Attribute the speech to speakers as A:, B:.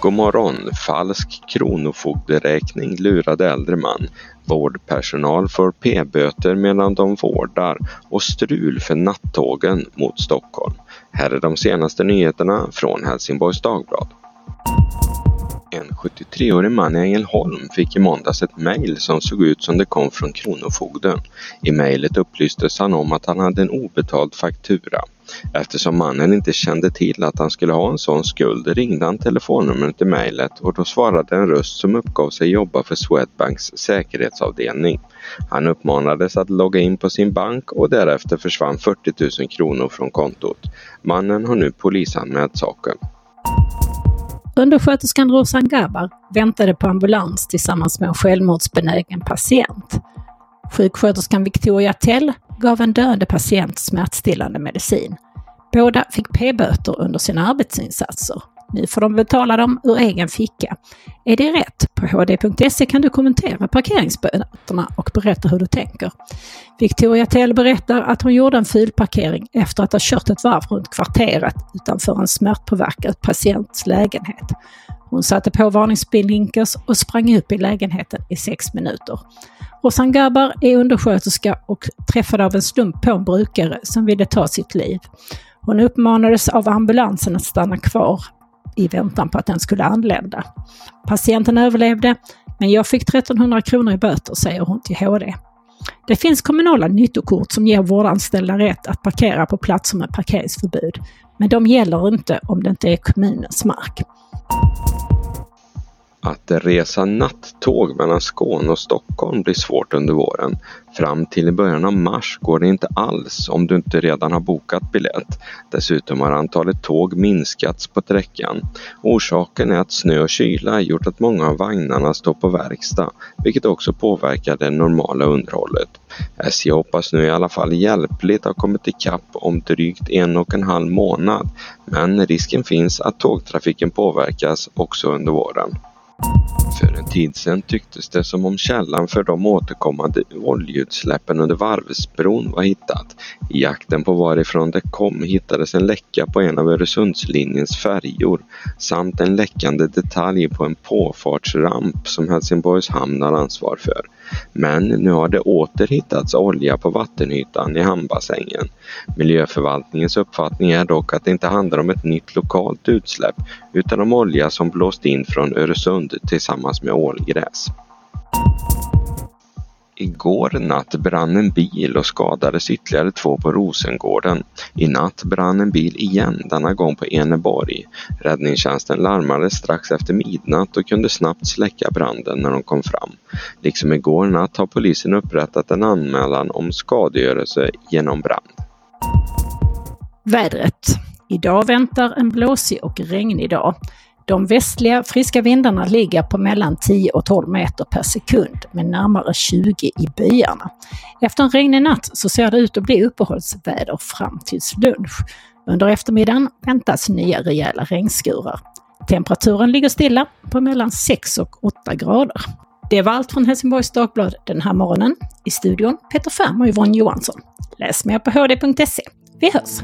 A: God morgon! Falsk kronofogderäkning lurade äldre man. Vårdpersonal får p-böter medan de vårdar och strul för nattågen mot Stockholm. Här är de senaste nyheterna från Helsingborgs Dagblad. En 73-årig man i Ängelholm fick i måndags ett mejl som såg ut som det kom från Kronofogden. I mejlet upplystes han om att han hade en obetald faktura. Eftersom mannen inte kände till att han skulle ha en sån skuld ringde han telefonnumret i mejlet och då svarade en röst som uppgav sig jobba för Swedbanks säkerhetsavdelning. Han uppmanades att logga in på sin bank och därefter försvann 40 000 kronor från kontot. Mannen har nu polisanmält saken.
B: Undersköterskan Rosan Gabar väntade på ambulans tillsammans med en självmordsbenägen patient. Sjuksköterskan Victoria Tell gav en döende patient smärtstillande medicin. Båda fick p-böter under sina arbetsinsatser. Nu får de betala dem ur egen ficka. Är det rätt? På hd.se kan du kommentera parkeringsböterna och berätta hur du tänker. Victoria Tell berättar att hon gjorde en filparkering efter att ha kört ett varv runt kvarteret utanför en smärtpåverkad patients lägenhet. Hon satte på varningsblinkers och sprang upp i lägenheten i sex minuter. Rosan Gabar är undersköterska och träffade av en slump på en brukare som ville ta sitt liv. Hon uppmanades av ambulansen att stanna kvar i väntan på att den skulle anlända. Patienten överlevde, men jag fick 1300 kronor i böter, säger hon till HD. Det finns kommunala nyttokort som ger vårdanställda rätt att parkera på platser med parkeringsförbud, men de gäller inte om det inte är kommunens mark.
A: Att resa nattåg mellan Skåne och Stockholm blir svårt under våren. Fram till i början av mars går det inte alls om du inte redan har bokat biljett. Dessutom har antalet tåg minskats på sträckan. Orsaken är att snö och kyla gjort att många av vagnarna står på verkstad, vilket också påverkar det normala underhållet. SJ hoppas nu i alla fall hjälpligt ha kommit ikapp om drygt en och en halv månad, men risken finns att tågtrafiken påverkas också under våren. För en tid sedan tycktes det som om källan för de återkommande oljeutsläppen under Varvsbron var hittat. I jakten på varifrån det kom hittades en läcka på en av Öresundslinjens färjor samt en läckande detalj på en påfartsramp som Helsingborgs hamn har ansvar för. Men nu har det åter hittats olja på vattenytan i hamnbassängen. Miljöförvaltningens uppfattning är dock att det inte handlar om ett nytt lokalt utsläpp utan om olja som blåst in från Öresund tillsammans med ålgräs. Igår natt brann en bil och skadades ytterligare två på Rosengården. I natt brann en bil igen, denna gång på Eneborg. Räddningstjänsten larmades strax efter midnatt och kunde snabbt släcka branden när de kom fram. Liksom igår natt har polisen upprättat en anmälan om skadegörelse genom brand.
B: Vädret. Idag väntar en blåsig och regnig dag. De västliga friska vindarna ligger på mellan 10 och 12 meter per sekund med närmare 20 i byarna. Efter en regnig natt så ser det ut att bli uppehållsväder fram till lunch. Under eftermiddagen väntas nya rejäla regnskurar. Temperaturen ligger stilla på mellan 6 och 8 grader. Det var allt från Helsingborgs Dagblad den här morgonen. I studion Peter Färm och Yvonne Johansson. Läs mer på hd.se. Vi hörs!